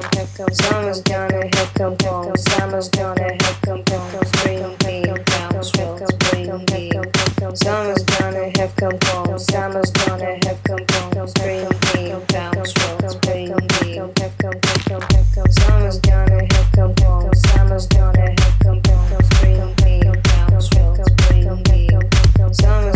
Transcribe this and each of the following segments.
come, here come, summer's gonna, here come home, summer's gonna, here come home, bring me down, strokes, bring me, summer's gonna, here come home, summer's gonna, here come home, bring me down, strokes, bring me, summer's gonna, here come home, summer's gonna, here come home, bring me down, strokes, bring me, summer's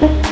Candy.